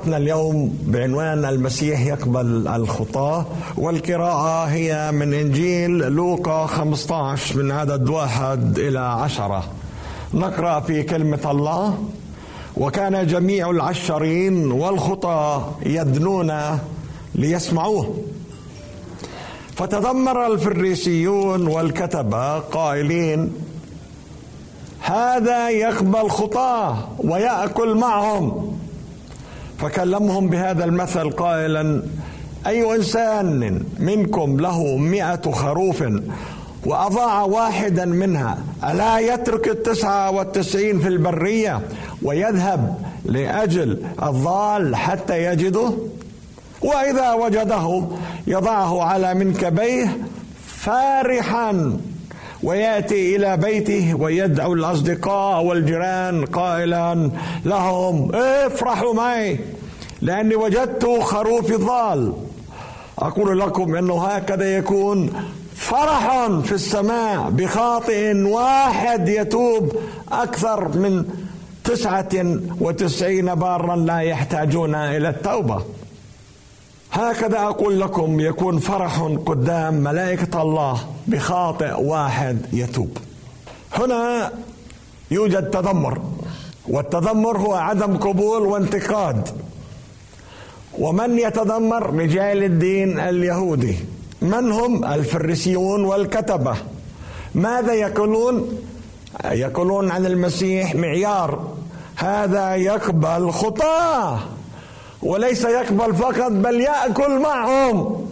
عظتنا اليوم بعنوان المسيح يقبل الخطاة والقراءة هي من إنجيل لوقا 15 من عدد واحد إلى عشرة. نقرأ في كلمة الله وكان جميع العشرين والخطاة يدنون ليسمعوه فتذمر الفريسيون والكتبة قائلين هذا يقبل خطاة ويأكل معهم فكلمهم بهذا المثل قائلا أي إنسان منكم له مئة خروف وأضاع واحدا منها ألا يترك التسعة والتسعين في البرية ويذهب لأجل الضال حتى يجده؟ وإذا وجده يضعه على منكبيه فارحا. وياتي إلى بيته ويدعو الأصدقاء والجيران قائلا لهم افرحوا معي لأني وجدت خروفي ضال أقول لكم إنه هكذا يكون فرح في السماء بخاطئ واحد يتوب أكثر من تسعة وتسعين بارا لا يحتاجون إلى التوبة. هكذا أقول لكم يكون فرح قدام ملائكة الله بخاطئ واحد يتوب. هنا يوجد تذمر والتذمر هو عدم قبول وانتقاد. ومن يتذمر؟ رجال الدين اليهودي. من هم؟ الفريسيون والكتبة. ماذا يقولون؟ يقولون عن المسيح معيار. هذا يقبل خطاه. وليس يقبل فقط بل يأكل معهم.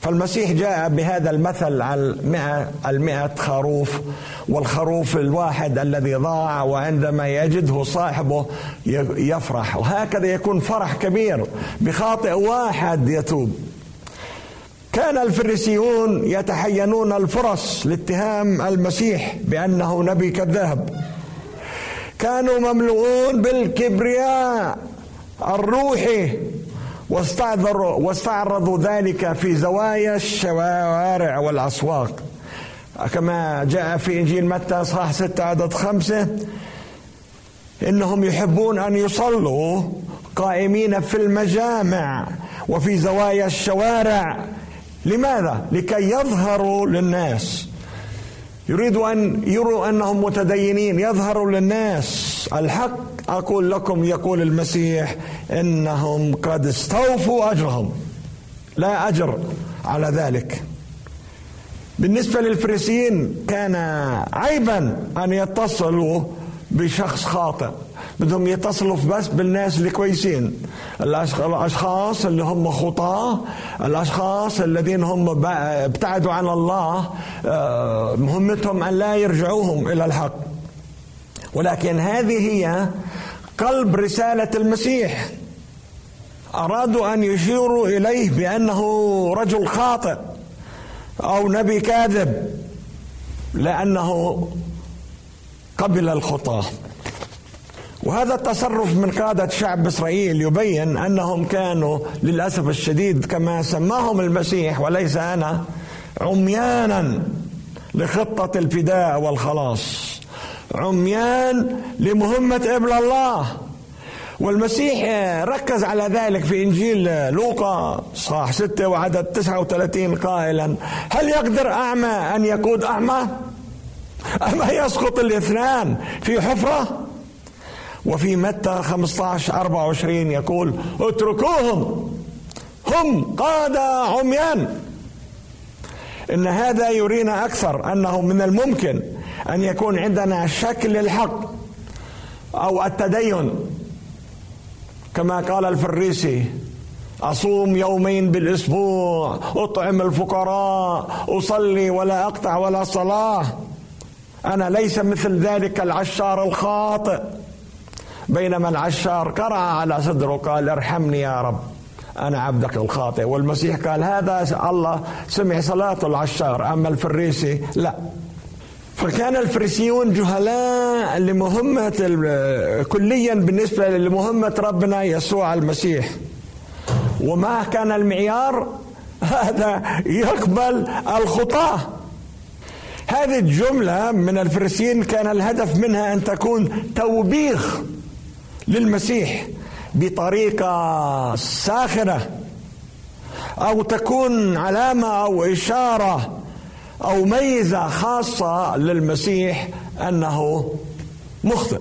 فالمسيح جاء بهذا المثل على المئة, المئة خروف والخروف الواحد الذي ضاع وعندما يجده صاحبه يفرح. وهكذا يكون فرح كبير بخاطئ واحد يتوب. كان الفريسيون يتحينون الفرص لاتهام المسيح بأنه نبي كذاب كانوا مملوءون بالكبرياء. الروحي واستعذروا واستعرضوا ذلك في زوايا الشوارع والأسواق. كما جاء في إنجيل متى اصحاح ستة عدد خمسة إنهم يحبون أن يصلوا قائمين في المجامع وفي زوايا الشوارع. لماذا؟ لكي يظهروا للناس. يريدوا أن يروا أنهم متدينين. يظهروا للناس الحق. أقول لكم يقول المسيح إنهم قد استوفوا أجرهم. لا أجر على ذلك. بالنسبة للفريسيين كان عيبا أن يتصلوا بشخص خاطئ. بدهم يتصلوا بس بالناس الكويسين. الأشخاص اللي هم خطاة الأشخاص الذين هم ابتعدوا عن الله آه، مهمتهم أن لا يرجعوهم إلى الحق. ولكن هذه هي قلب رسالة المسيح. أرادوا أن يشيروا إليه بأنه رجل خاطئ أو نبي كاذب لأنه قبل الخطاة. وهذا التصرف من قادة شعب إسرائيل يبين أنهم كانوا للأسف الشديد كما سماهم المسيح وليس أنا عميانا لخطة الفداء والخلاص عميان لمهمة ابن الله. والمسيح ركز على ذلك في إنجيل لوقا صح ستة وعدد 39 قائلا هل يقدر أعمى أن يقود أعمى؟ أما يسقط الاثنان في حفرة؟ وفي متى 15 24 يقول اتركوهم هم قادة عميان. إن هذا يرينا أكثر أنه من الممكن أن يكون عندنا شكل الحق أو التدين. كما قال الفريسي أصوم يومين بالأسبوع أطعم الفقراء أصلي ولا أقطع ولا صلاة. أنا ليس مثل ذلك العشار الخاطئ. بينما العشار قرع على صدره قال ارحمني يا رب أنا عبدك الخاطئ. والمسيح قال هذا الله سمع صلاة العشار أما الفريسي لا. فكان الفريسيون جهلاء لمهمة كليا بالنسبة لمهمة ربنا يسوع المسيح. وما كان المعيار؟ هذا يقبل الخطاه هذه الجملة من الفريسيين كان الهدف منها أن تكون توبيخ. للمسيح بطريقة ساخرة أو تكون علامة أو إشارة أو ميزة خاصة للمسيح أنه مخطئ.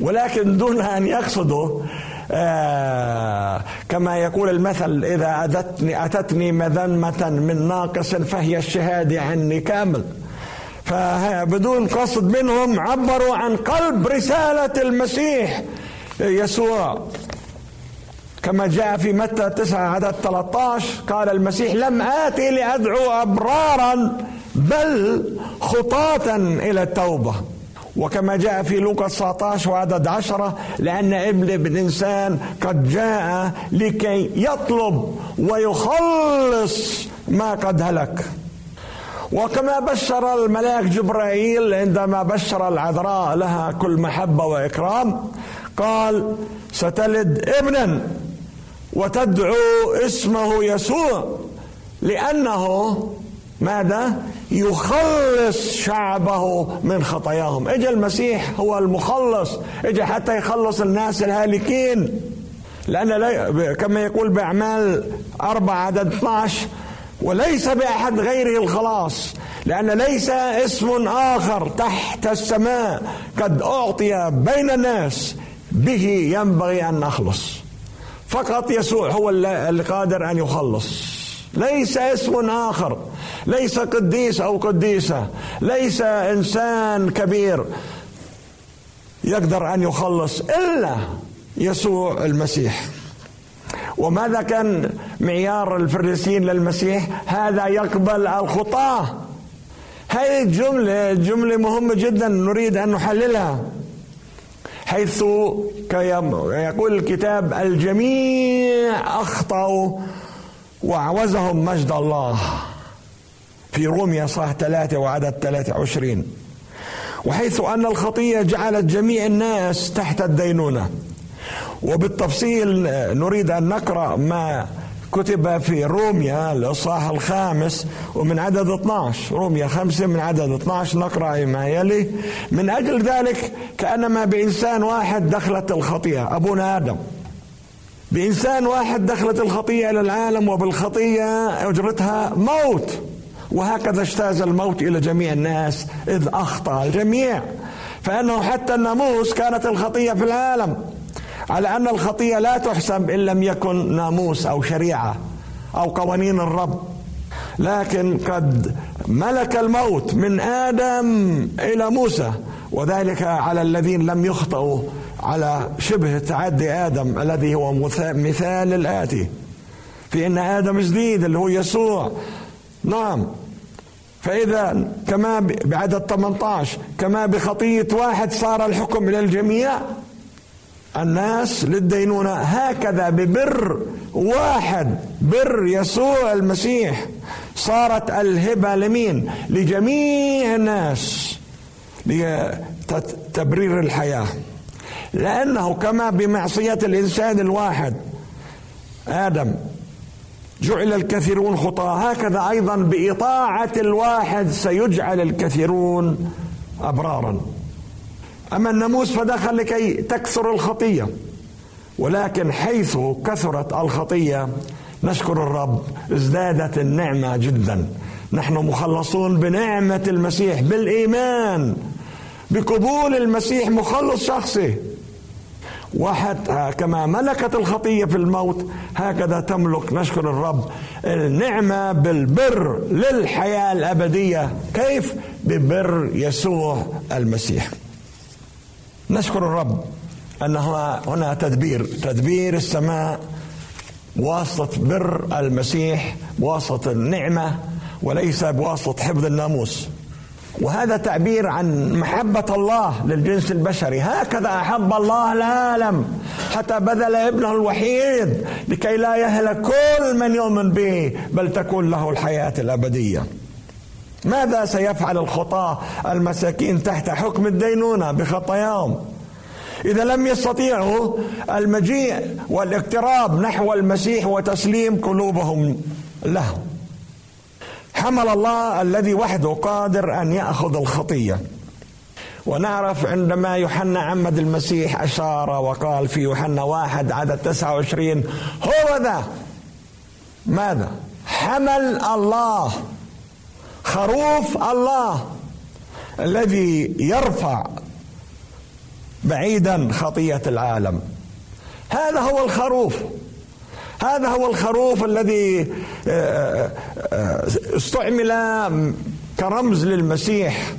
ولكن دون أن يقصدوا آه كما يقول المثل إذا أتتني, أتتني مذمة من ناقص فهي الشهادة عني كامل. فبدون قصد منهم عبروا عن قلب رسالة المسيح يسوع. كما جاء في متى 9 عدد 13 قال المسيح لم آتي لأدعو أبرارا بل خطاة إلى التوبة. وكما جاء في لوقا 19 وعدد 10 لأن ابن الإنسان قد جاء لكي يطلب ويخلص ما قد هلك. وكما بشر الملاك جبرائيل عندما بشر العذراء لها كل محبة وإكرام قال ستلد ابنا وتدعو اسمه يسوع لأنه ماذا؟ يخلص شعبه من خطاياهم. اجى المسيح هو المخلص اجى حتى يخلص الناس الهالكين لأن لا كما يقول بأعمال أربعة عدد 12 وليس بأحد غيره الخلاص لأن ليس اسم آخر تحت السماء قد أعطي بين الناس به ينبغي أن نخلص فقط يسوع هو اللي قادر أن يخلص. ليس اسم آخر ليس قديس أو قديسة ليس إنسان كبير يقدر أن يخلص إلا يسوع المسيح. وماذا كان معيار الفريسيين للمسيح؟ هذا يقبل الخطاه هذه الجملة جملة مهمة جدا نريد أن نحللها. حيث يقول الكتاب الجميع أخطأوا وأعوزهم مجد الله. في روميا صح ثلاثة وعدد ثلاثة وعشرين. وحيث أن الخطية جعلت جميع الناس تحت الدينونة. وبالتفصيل نريد أن نقرأ ما كتب في روميا الإصحاح الخامس ومن عدد 12 روميا خمسة من عدد 12 نقرأ ما يلي. من أجل ذلك كأنما بإنسان واحد دخلت الخطيئة. أبونا آدم. بإنسان واحد دخلت الخطيئة إلى العالم وبالخطية أجرتها موت. وهكذا اجتاز الموت إلى جميع الناس إذ أخطأ الجميع. فإنه حتى الناموس كانت الخطية في العالم. على أن الخطية لا تحسب إن لم يكن ناموس أو شريعة أو قوانين الرب. لكن قد ملك الموت من آدم إلى موسى وذلك على الذين لم يخطئوا على شبه تعدي آدم الذي هو مثال الآتي. في أن آدم جديد اللي هو يسوع. نعم. فإذا كما بعدد 18 كما بخطية واحد صار الحكم إلى الجميع الناس للدينونة. هكذا ببر واحد بر يسوع المسيح صارت الهبة لمين؟ لجميع الناس لتبرير الحياة. لأنه كما بمعصية الإنسان الواحد آدم جعل الكثيرون خطاة. هكذا أيضا بإطاعة الواحد سيجعل الكثيرون أبرارا. أما الناموس فدخل لكي تكثر الخطية. ولكن حيث كثرت الخطية نشكر الرب ازدادت النعمة جدا. نحن مخلصون بنعمة المسيح بالإيمان بقبول المسيح مخلص شخصي. وحتى كما ملكت الخطية في الموت هكذا تملك نشكر الرب النعمة بالبر للحياة الأبدية. كيف؟ ببر يسوع المسيح. نشكر الرب أن هنا تدبير تدبير السماء بواسطة بر المسيح بواسطة النعمة وليس بواسطة حفظ الناموس. وهذا تعبير عن محبة الله للجنس البشري. هكذا أحب الله العالم حتى بذل ابنه الوحيد لكي لا يهلك كل من يؤمن به بل تكون له الحياة الأبدية. ماذا سيفعل الخطاة المساكين تحت حكم الدينونة بخطاياهم إذا لم يستطيعوا المجيء والاقتراب نحو المسيح وتسليم قلوبهم له حمل الله الذي وحده قادر أن يأخذ الخطية. ونعرف عندما يوحنا عمد المسيح أشار وقال في يوحنا واحد عدد 29 هو ذا؟ ماذا؟ حمل الله خروف الله الذي يرفع بعيدا خطيه العالم. هذا هو الخروف. هذا هو الخروف الذي آه، آه، استعمل كرمز للمسيح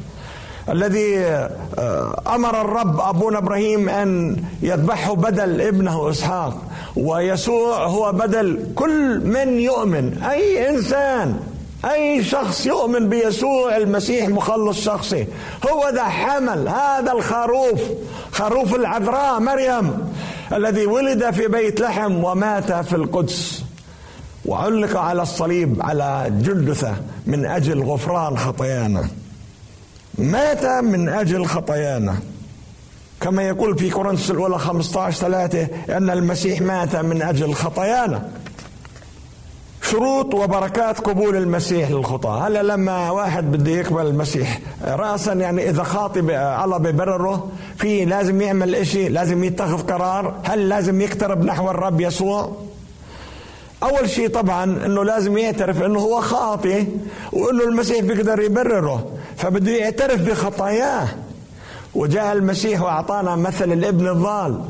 الذي آه، أمر الرب أبونا إبراهيم أن يذبحه بدل ابنه إسحاق ويسوع هو بدل كل من يؤمن أي إنسان أي شخص يؤمن بيسوع المسيح مخلص شخصي. هو ذا حمل هذا الخروف خروف العذراء مريم الذي ولد في بيت لحم ومات في القدس. وعلق على الصليب على جلدثه من أجل غفران خطايانا. مات من أجل خطايانا. كما يقول في كورنثوس الأولى 15 3 إن المسيح مات من أجل خطايانا. شروط وبركات قبول المسيح للخطاة هلا لما واحد بده يقبل المسيح رأسا يعني إذا خاطب الله ببرره في لازم يعمل إشي لازم يتخذ قرار هل لازم يقترب نحو الرب يسوع؟ أول شيء طبعا أنه لازم يعترف أنه هو خاطئ وأنه المسيح بيقدر يبرره فبده يعترف بخطاياه. وجاء المسيح وأعطانا مثل الإبن الضال.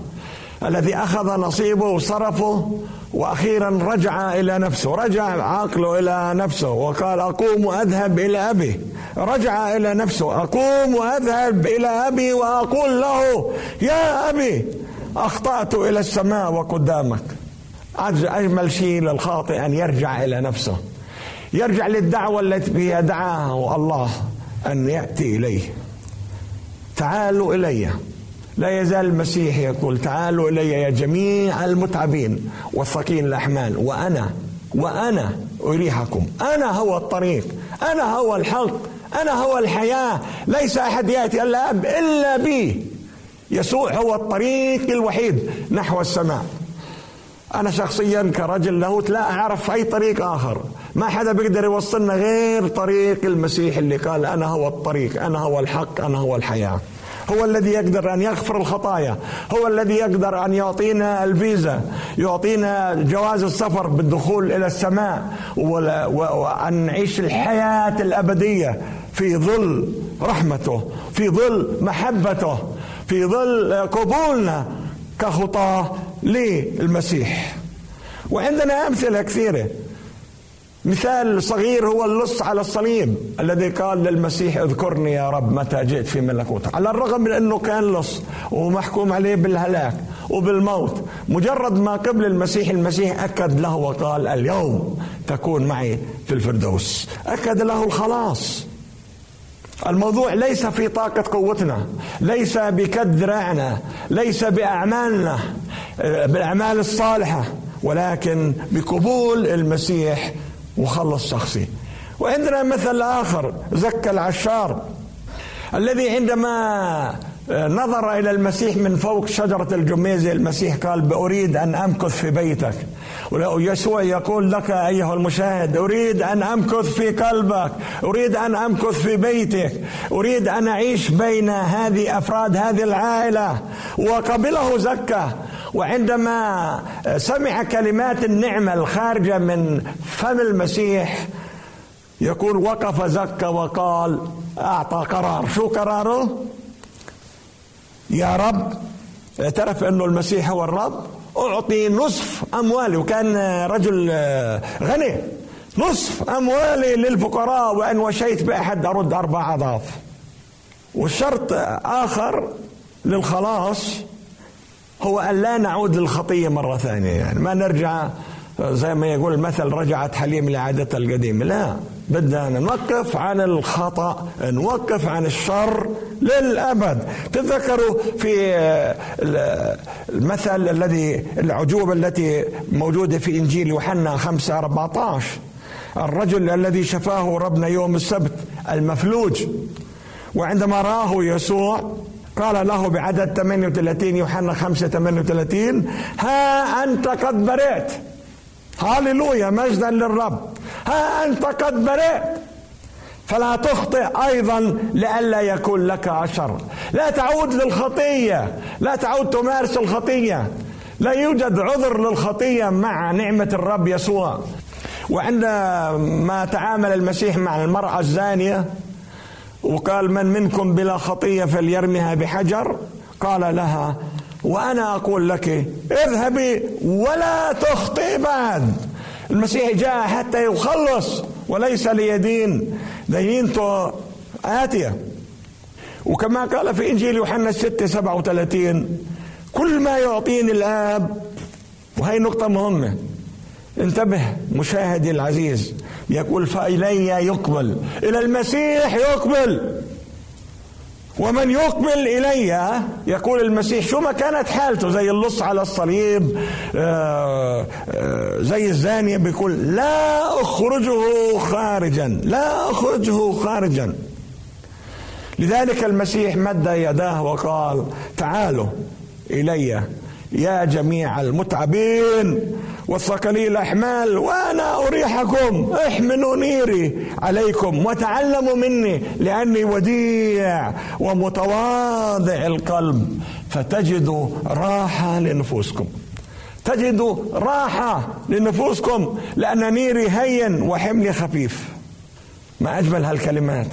الذي أخذ نصيبه وصرفه وأخيرا رجع إلى نفسه. رجع عقله إلى نفسه وقال أقوم واذهب إلى أبي. رجع إلى نفسه أقوم واذهب إلى أبي وأقول له يا أبي أخطأت إلى السماء وقدامك. أجمل شيء للخاطئ أن يرجع إلى نفسه. يرجع للدعوة التي دعاه الله أن يأتي إليه. تعالوا إلي. لا يزال المسيح يقول تعالوا إلي يا جميع المتعبين والثقيل الأحمال وأنا وأنا أريحكم. أنا هو الطريق أنا هو الحق أنا هو الحياة. ليس أحد يأتي ألا إلا بي. يسوع هو الطريق الوحيد نحو السماء. أنا شخصيا كرجل لاهوت لا أعرف أي طريق آخر. ما حدا بيقدر يوصلنا غير طريق المسيح اللي قال أنا هو الطريق أنا هو الحق أنا هو الحياة. هو الذي يقدر أن يغفر الخطايا هو الذي يقدر أن يعطينا الفيزا يعطينا جواز السفر بالدخول إلى السماء وأن نعيش الحياة الأبدية في ظل رحمته في ظل محبته في ظل قبولنا كخطاه للمسيح. وعندنا أمثلة كثيرة. مثال صغير هو اللص على الصليب الذي قال للمسيح اذكرني يا رب متى جئت في ملكوتك على الرغم من أنه كان لص ومحكوم عليه بالهلاك وبالموت مجرد ما قبل المسيح المسيح أكد له وقال اليوم تكون معي في الفردوس. أكد له الخلاص. الموضوع ليس في طاقة قوتنا ليس بكد ذراعنا ليس بأعمالنا بالأعمال الصالحة ولكن بقبول المسيح مخلص شخصي. وعندنا مثل آخر زكى العشار الذي عندما نظر إلى المسيح من فوق شجرة الجميزة المسيح قال أريد أن أمكث في بيتك. ويسوع يقول لك أيها المشاهد أريد أن أمكث في قلبك أريد أن أمكث في بيتك أريد أن أعيش بين هذه أفراد هذه العائلة. وقبله زكى وعندما سمع كلمات النعمة الخارجة من فم المسيح يقول وقف زكى وقال أعطى قرار. شو قراره؟ يا رب اعترف أنه المسيح هو الرب أعطي نصف أموالي. وكان رجل غني نصف أموالي للفقراء وإن وشيت بأحد أرد أربع أضعاف. والشرط آخر للخلاص هو أن لا نعود للخطية مرة ثانية يعني. ما نرجع زي ما يقول المثل رجعت حليم لعادتها القديمة. لا بدنا نوقف عن الخطأ نوقف عن الشر للأبد. تذكروا في آه، المثل الذي العجوبة التي موجودة في إنجيل يوحنا 5 14 الرجل الذي شفاه ربنا يوم السبت المفلوج وعندما راه يسوع قال له بعدد 38 يوحنا 5 38 ها أنت قد برئت. هاليلويا مجدا للرب. ها أنت قد برئت. فلا تخطئ أيضا لئلا يكون لك شر لا تعود للخطية. لا تعود تمارس الخطية. لا يوجد عذر للخطية مع نعمة الرب يسوع. وعندما تعامل المسيح مع المرأة الزانية وقال من منكم بلا خطية فليرمها بحجر؟ قال لها وأنا أقول لك اذهبي ولا تخطئي بعد. المسيح جاء حتى يخلص وليس ليدين. دينته آتية. وكما قال في إنجيل يوحنا 6 37 كل ما يعطيني الآب وهي نقطة مهمة. انتبه مشاهدي العزيز يقول فإلي يقبل إلى المسيح يقبل. ومن يقبل إلي يقول المسيح شو ما كانت حالته زي اللص على الصليب آه، آه، زي الزانية بيقول لا أخرجه خارجا لا أخرجه خارجا. لذلك المسيح مد يداه وقال تعالوا إلي. يا جميع المتعبين والثقلي الأحمال وأنا أريحكم. احملوا نيري عليكم وتعلموا مني لأني وديع ومتواضع القلب. فتجدوا راحة لنفوسكم. تجدوا راحة لنفوسكم لأن نيري هين وحملي خفيف. ما أجمل هالكلمات.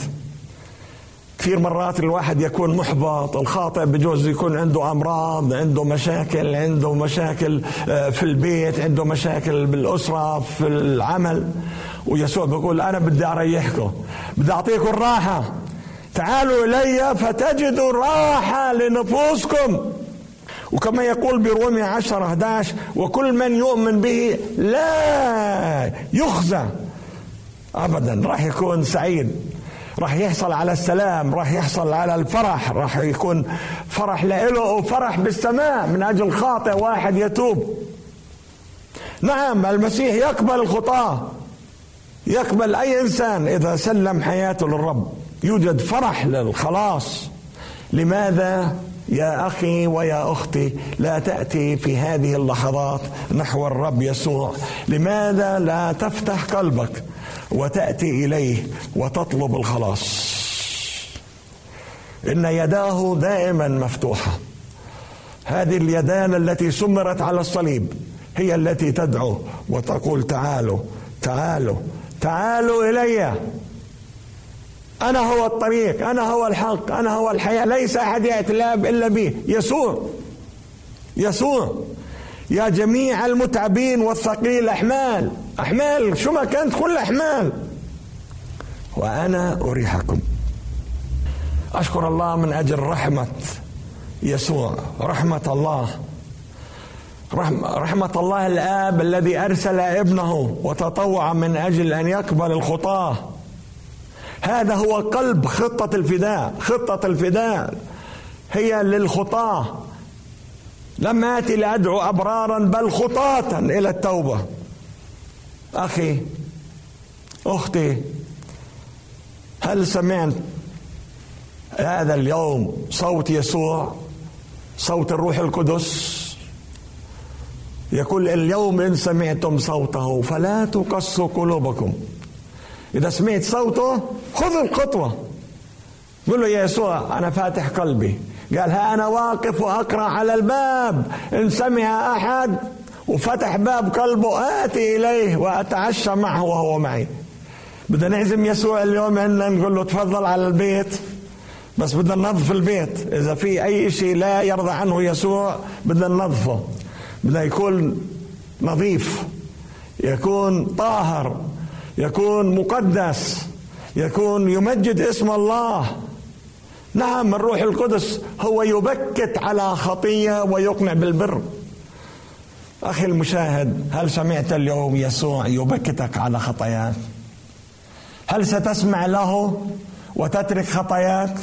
كثير مرات الواحد يكون محبط الخاطئ بجوز يكون عنده أمراض عنده مشاكل عنده مشاكل آه، في البيت عنده مشاكل بالأسرة في العمل. ويسوع بيقول أنا بدي أريحكم بدي أعطيكم الراحة تعالوا إلي فتجدوا راحة لنفوسكم. وكما يقول برومي 10 11 وكل من يؤمن به لا يخزى. ابدا راح يكون سعيد. راح يحصل على السلام راح يحصل على الفرح راح يكون فرح له وفرح بالسماء من أجل خاطئ واحد يتوب. نعم المسيح يقبل الخطاة يقبل أي إنسان إذا سلم حياته للرب. يوجد فرح للخلاص. لماذا؟ يا أخي ويا أختي لا تأتي في هذه اللحظات نحو الرب يسوع. لماذا لا تفتح قلبك؟ وتأتي إليه وتطلب الخلاص. إن يداه دائما مفتوحة. هذه اليدان التي سمرت على الصليب هي التي تدعو وتقول تعالوا تعالوا تعالوا إلي. أنا هو الطريق أنا هو الحق أنا هو الحياة. ليس أحد يأتي الاب إلا به. يسوع يسوع. يا جميع المتعبين والثقيل احمال أحمال شو ما كانت كل أحمال. وأنا أريحكم. أشكر الله من أجل رحمة يسوع رحمة الله. رحم رحمة الله الآب الذي أرسل ابنه وتطوع من أجل أن يقبل الخطاة. هذا هو قلب خطة الفداء خطة الفداء. هي للخطاة. لم آتي لأدعو أبرارا بل خطاة إلى التوبة. أخي أختي هل سمعت هذا اليوم صوت يسوع صوت الروح القدس؟ يقول اليوم إن سمعتم صوته فلا تقصوا قلوبكم. إذا سمعت صوته خذ الخطوة. قل له يا يسوع أنا فاتح قلبي. قال ها أنا واقف وأقرأ على الباب. إن سمع أحد وفتح باب قلبه آتي إليه وأتعشى معه وهو معي. بدنا نعزم يسوع اليوم عندنا نقول له تفضل على البيت. بس بدنا ننظف البيت. إذا في أي شيء لا يرضى عنه يسوع بدنا ننظفه. بدنا يكون نظيف يكون طاهر يكون مقدس يكون يمجد اسم الله. نعم الروح القدس هو يبكت على خطية ويقنع بالبر. أخي المشاهد هل سمعت اليوم يسوع يبكتك على خطاياك؟ هل ستسمع له وتترك خطاياك؟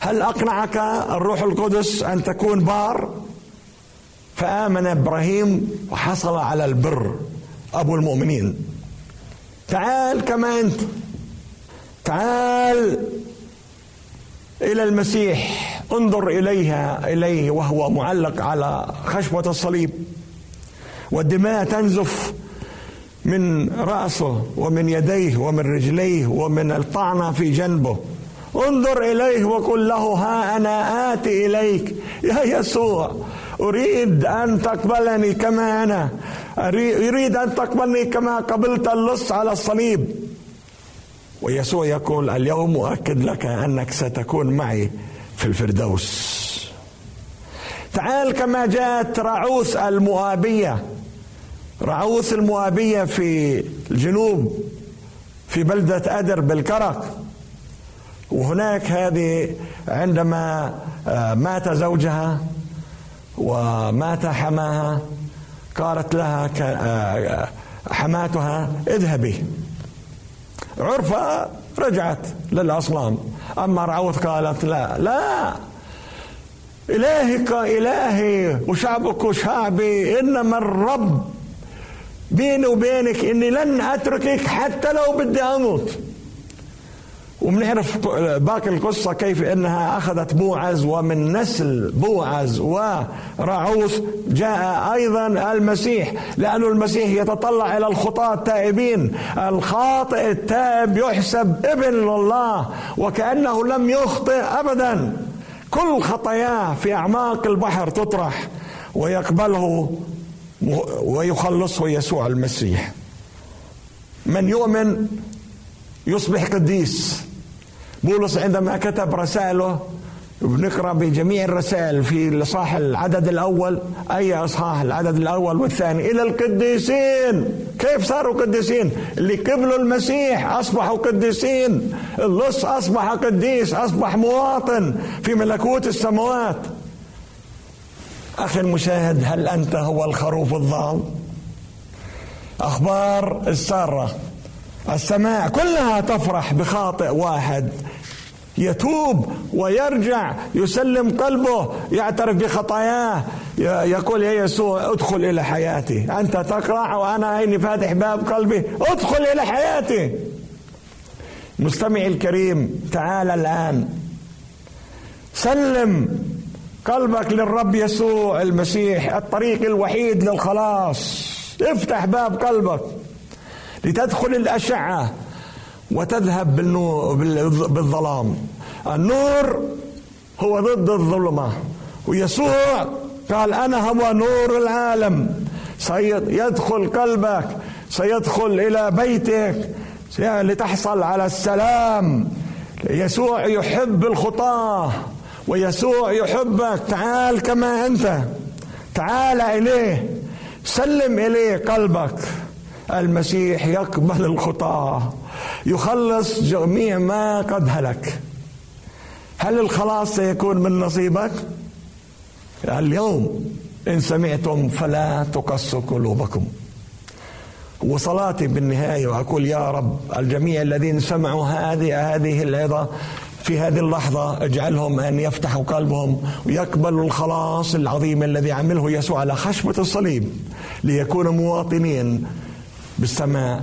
هل أقنعك الروح القدس أن تكون بار؟ فآمن إبراهيم وحصل على البر أبو المؤمنين. تعال كما أنت. تعال إلى المسيح. انظر إليها إليه وهو معلق على خشبة الصليب. والدماء تنزف من رأسه ومن يديه ومن رجليه ومن الطعنه في جنبه. انظر إليه وقل له ها أنا آتي إليك. يا يسوع أريد أن تقبلني كما أنا. اريد أن تقبلني كما قبلت اللص على الصليب. ويسوع يقول اليوم أؤكد لك أنك ستكون معي في الفردوس. تعال كما جاءت رعوس المؤابية. رعوس المؤابية في الجنوب في بلدة أدر بالكرك. وهناك هذه عندما آه، مات زوجها ومات حماها قالت لها آه، حماتها اذهبي. عرفة رجعت للأصنام. أما رعوث قالت لا لا. إلهك إلهي وشعبك شعبي إنما الرب بيني وبينك إني لن أتركك حتى لو بدي أموت. وبنعرف باقي القصة كيف إنها أخذت بوعز ومن نسل بوعز ورعوس جاء أيضا المسيح لأن المسيح يتطلع إلى الخطاة التائبين. الخاطئ التائب يحسب ابن لله وكأنه لم يخطئ ابدا. كل خطاياه في أعماق البحر تطرح ويقبله ويخلصه يسوع المسيح. من يؤمن يصبح قديس. بولس عندما كتب رسائله بنقرأ بجميع الرسائل في الاصحاح العدد الأول أي أصحاح العدد الأول والثاني؟ إلى القديسين. كيف صاروا قديسين؟ اللي قبلوا المسيح اصبحوا قديسين اللص أصبح قديس أصبح مواطن في ملكوت السماوات. أخي المشاهد هل أنت هو الخروف الضال أخبار السارة. السماء كلها تفرح بخاطئ واحد. يتوب ويرجع يسلم قلبه يعترف بخطاياه يقول يا يسوع ادخل إلى حياتي. أنت تقرع وأنا عيني فاتح باب قلبي. ادخل إلى حياتي. مستمعي الكريم تعال الآن. سلم قلبك للرب يسوع المسيح الطريق الوحيد للخلاص. افتح باب قلبك. لتدخل الأشعة. وتذهب بالظلام. النور هو ضد الظلمة. ويسوع قال أنا هو نور العالم. سيدخل قلبك سيدخل إلى بيتك لتحصل على السلام. يسوع يحب الخطاة ويسوع يحبك. تعال كما أنت. تعال إليه. سلم إليه قلبك. المسيح يقبل الخطاة. يخلص جميع ما قد هلك. هل الخلاص سيكون من نصيبك؟ اليوم إن سمعتم فلا تقصوا قلوبكم. وصلاتي بالنهاية وأقول يا رب الجميع الذين سمعوا هذه هذه العظة في هذه اللحظة اجعلهم أن يفتحوا قلبهم ويقبلوا الخلاص العظيم الذي عمله يسوع على خشبة الصليب ليكونوا مواطنين بالسماء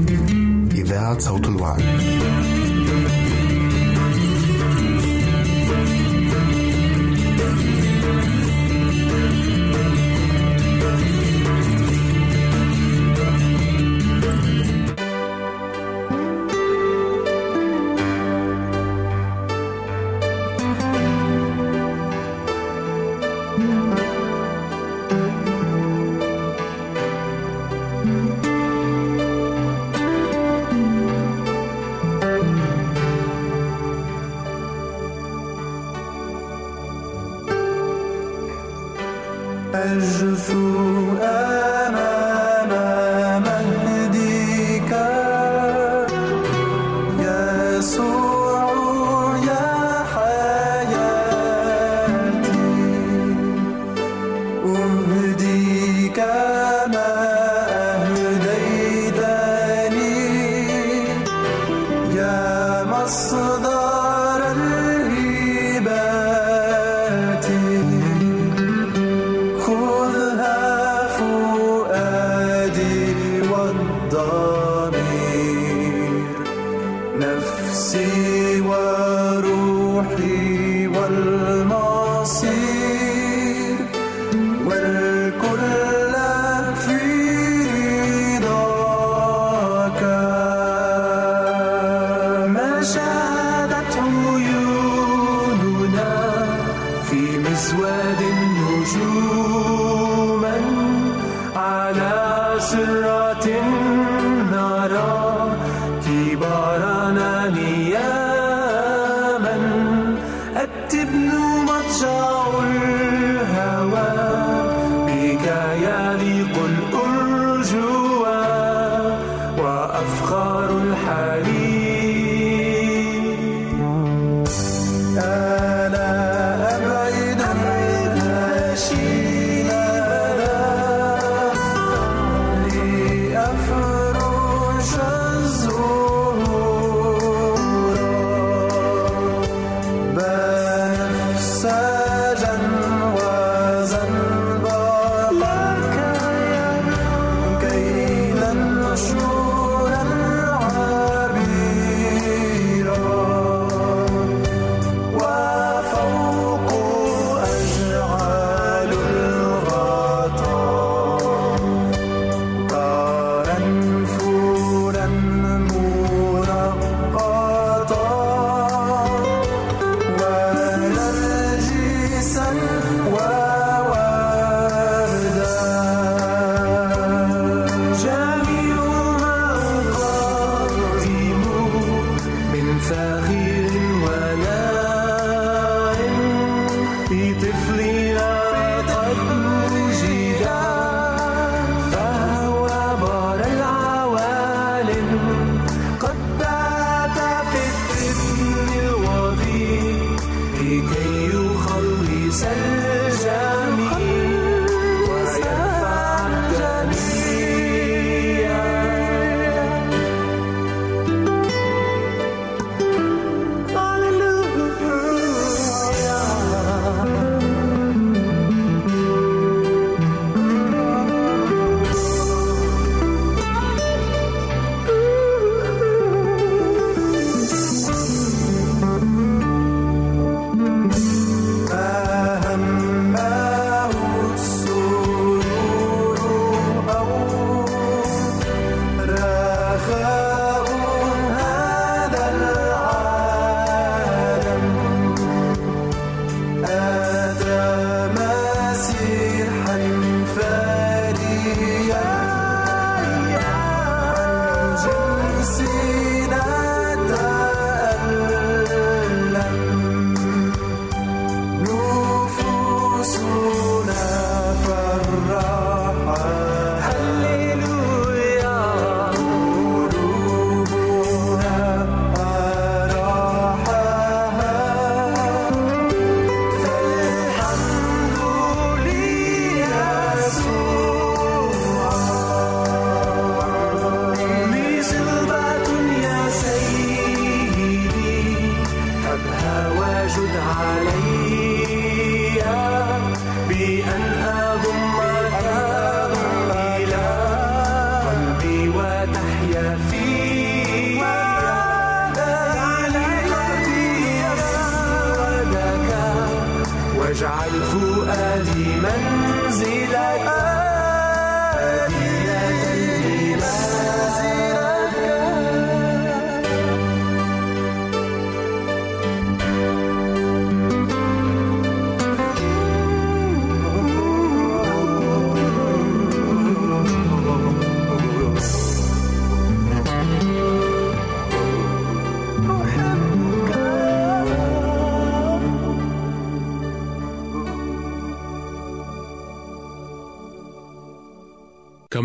إذاعة صوت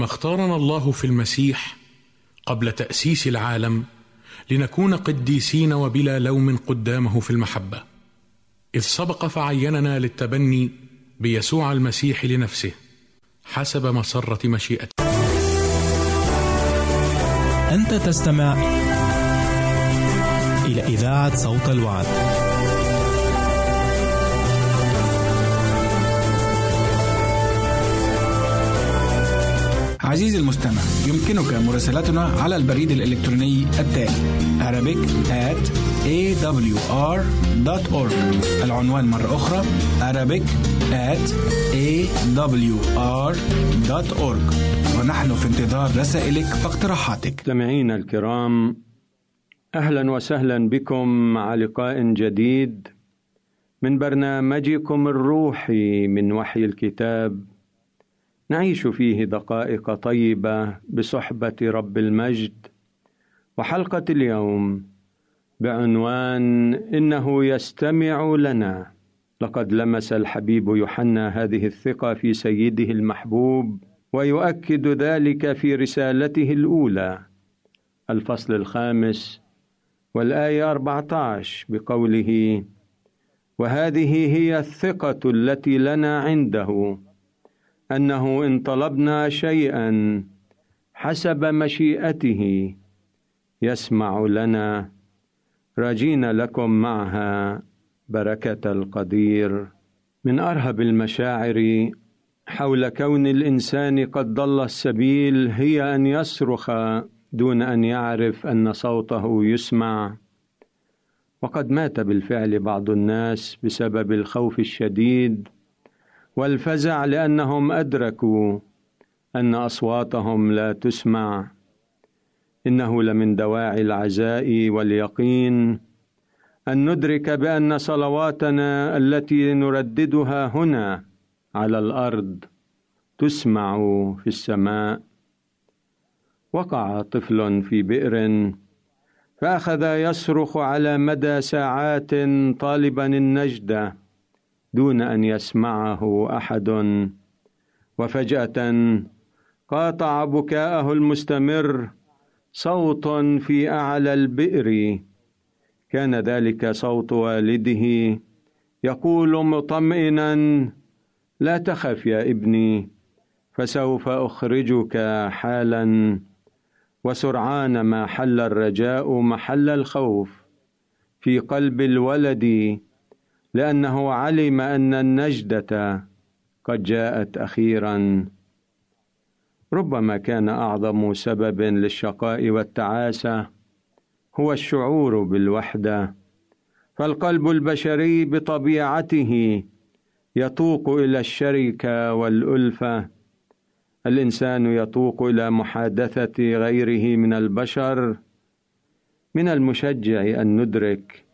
اختارنا الله في المسيح قبل تأسيس العالم لنكون قديسين وبلا لوم قدامه في المحبة إذ سبق فعيننا للتبني بيسوع المسيح لنفسه حسب مسرة مشيئته أنت تستمع إلى إذاعة صوت الوعد. عزيزي المستمع يمكنك مراسلتنا على البريد الإلكتروني التالي Arabic at awr.org العنوان مرة أخرى Arabic at awr.org ونحن في انتظار رسائلك واقتراحاتك. مستمعينا الكرام أهلا وسهلا بكم مع لقاء جديد من برنامجكم الروحي من وحي الكتاب نعيش فيه دقائق طيبة بصحبة رب المجد. وحلقة اليوم بعنوان إنه يستمع لنا. لقد لمس الحبيب يوحنا هذه الثقة في سيده المحبوب ويؤكد ذلك في رسالته الأولى. الفصل الخامس والآية 14 بقوله وهذه هي الثقة التي لنا عنده أنه إن طلبنا شيئا حسب مشيئته يسمع لنا راجين لكم معها بركة القدير. من أرهب المشاعر حول كون الإنسان قد ضل السبيل هي أن يصرخ دون أن يعرف أن صوته يسمع. وقد مات بالفعل بعض الناس بسبب الخوف الشديد. والفزع لأنهم أدركوا أن أصواتهم لا تسمع. إنه لمن دواعي العزاء واليقين أن ندرك بأن صلواتنا التي نرددها هنا على الأرض تسمع في السماء. وقع طفل في بئر فأخذ يصرخ على مدى ساعات طالبا النجدة دون أن يسمعه أحد. وفجأة قاطع بكاءه المستمر صوت في أعلى البئر. كان ذلك صوت والده يقول مطمئنا لا تخف يا ابني فسوف أخرجك حالا. وسرعان ما حل الرجاء محل الخوف. في قلب الولد لأنه علم أن النجدة قد جاءت أخيرا. ربما كان أعظم سبب للشقاء والتعاسة هو الشعور بالوحدة فالقلب البشري بطبيعته يتوق إلى الشركة والألفة. الإنسان يتوق إلى محادثة غيره من البشر من المشجع أن ندرك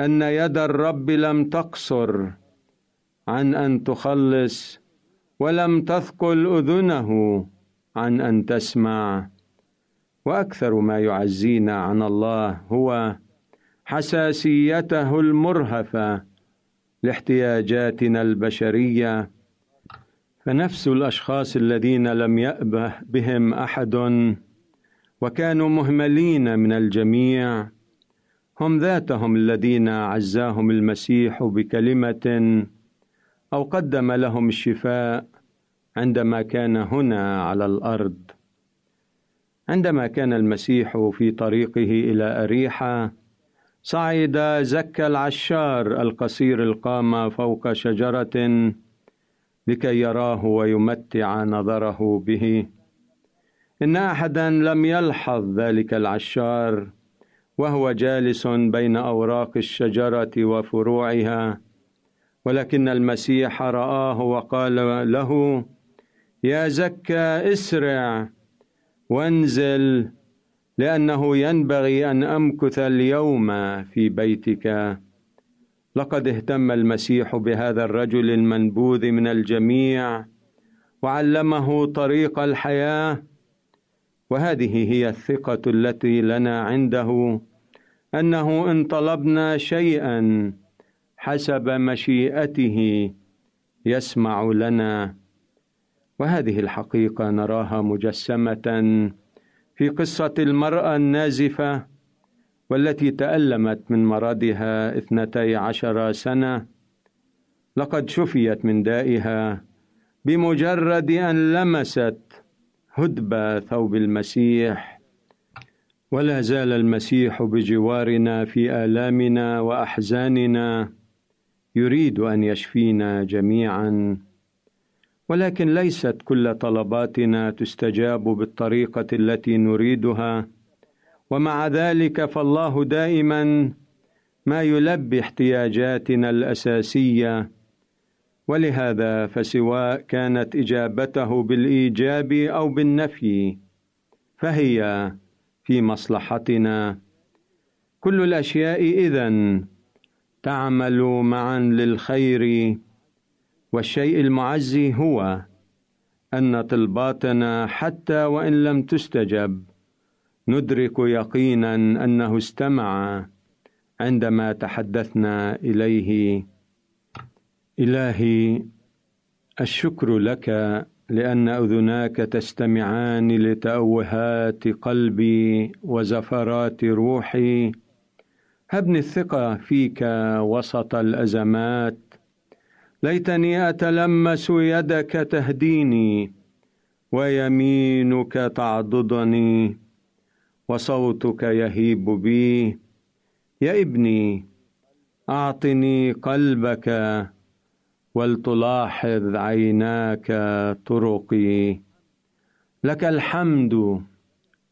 أن يد الرب لم تقصر عن أن تخلص ولم تثقل أذنه عن أن تسمع. وأكثر ما يعزينا عن الله هو حساسيته المرهفة لاحتياجاتنا البشرية. فنفس الأشخاص الذين لم يأبه بهم أحد وكانوا مهملين من الجميع هم ذاتهم الذين عزاهم المسيح بكلمة أو قدم لهم الشفاء عندما كان هنا على الأرض. عندما كان المسيح في طريقه إلى أريحة صعد زكى العشار القصير القامه فوق شجرة لكي يراه ويمتع نظره به. إن أحدا لم يلحظ ذلك العشار وهو جالس بين أوراق الشجرة وفروعها ولكن المسيح رآه وقال له يا زكى اسرع وانزل لأنه ينبغي أن أمكث اليوم في بيتك. لقد اهتم المسيح بهذا الرجل المنبوذ من الجميع وعلمه طريق الحياة وهذه هي الثقة التي لنا عنده أنه إن طلبنا شيئا حسب مشيئته يسمع لنا. وهذه الحقيقة نراها مجسمة في قصة المرأة النازفة والتي تألمت من مرضها اثنتي عشر سنة. لقد شفيت من دائها بمجرد أن لمست هدب ثوب المسيح ولا زال المسيح بجوارنا في آلامنا وأحزاننا يريد أن يشفينا جميعا. ولكن ليست كل طلباتنا تستجاب بالطريقة التي نريدها ومع ذلك فالله دائما ما يلبي احتياجاتنا الأساسية ولهذا فسواء كانت إجابته بالإيجاب أو بالنفي. فهي في مصلحتنا. كل الأشياء إذن تعمل معا للخير. والشيء المعزي هو أن طلباتنا حتى وإن لم تستجب ندرك يقينا أنه استمع عندما تحدثنا إليه. إلهي الشكر لك لأن أذناك تستمعان لتأوهات قلبي وزفرات روحي. هبني الثقة فيك وسط الأزمات. ليتني أتلمس يدك تهديني ويمينك تعضدني وصوتك يهيب بي. يا ابني أعطني قلبك ولتلاحظ عيناك طرقي. لك الحمد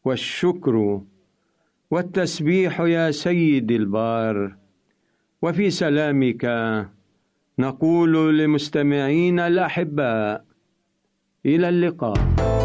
والشكر والتسبيح يا سيدي البار. وفي سلامك نقول لمستمعينا الأحباء إلى اللقاء.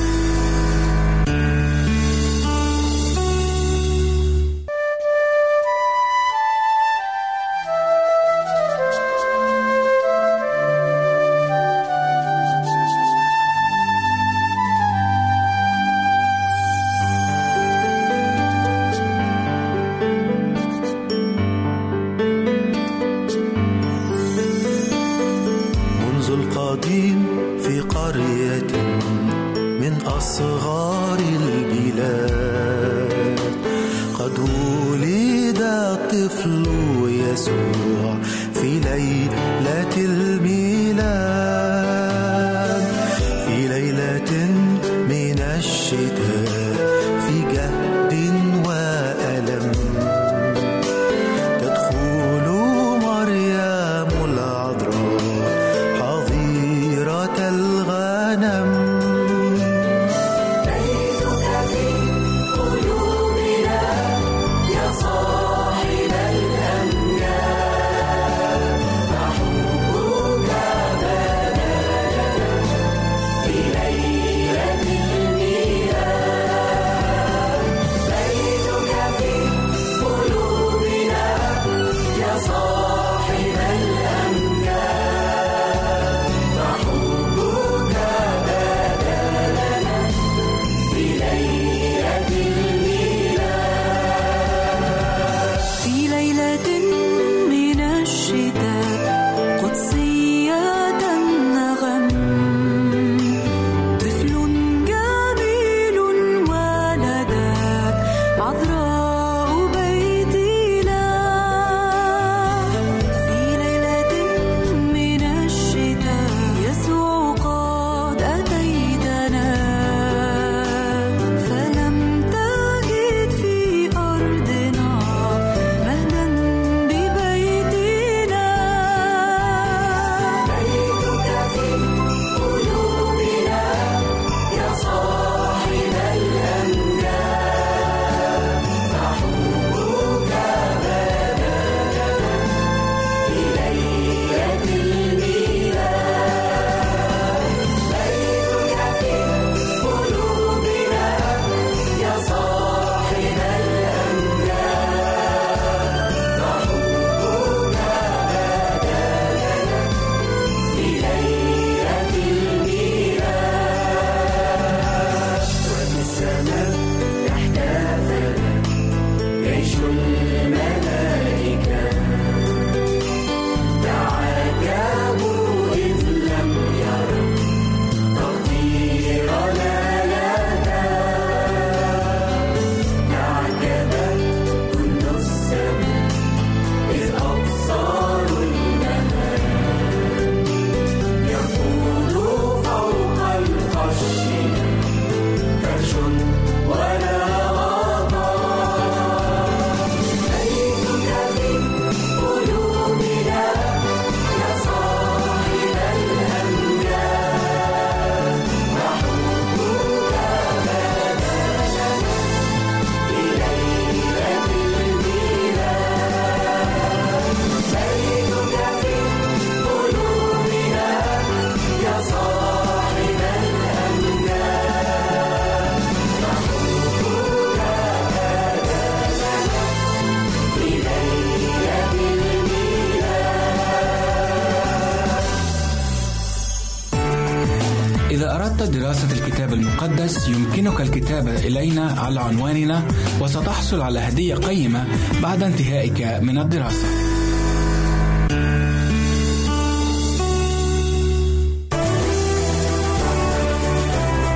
على عنواننا وستحصل على هدية قيمة بعد انتهائك من الدراسة.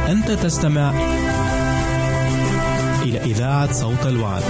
أنت تستمع إلى إذاعة صوت الوعد.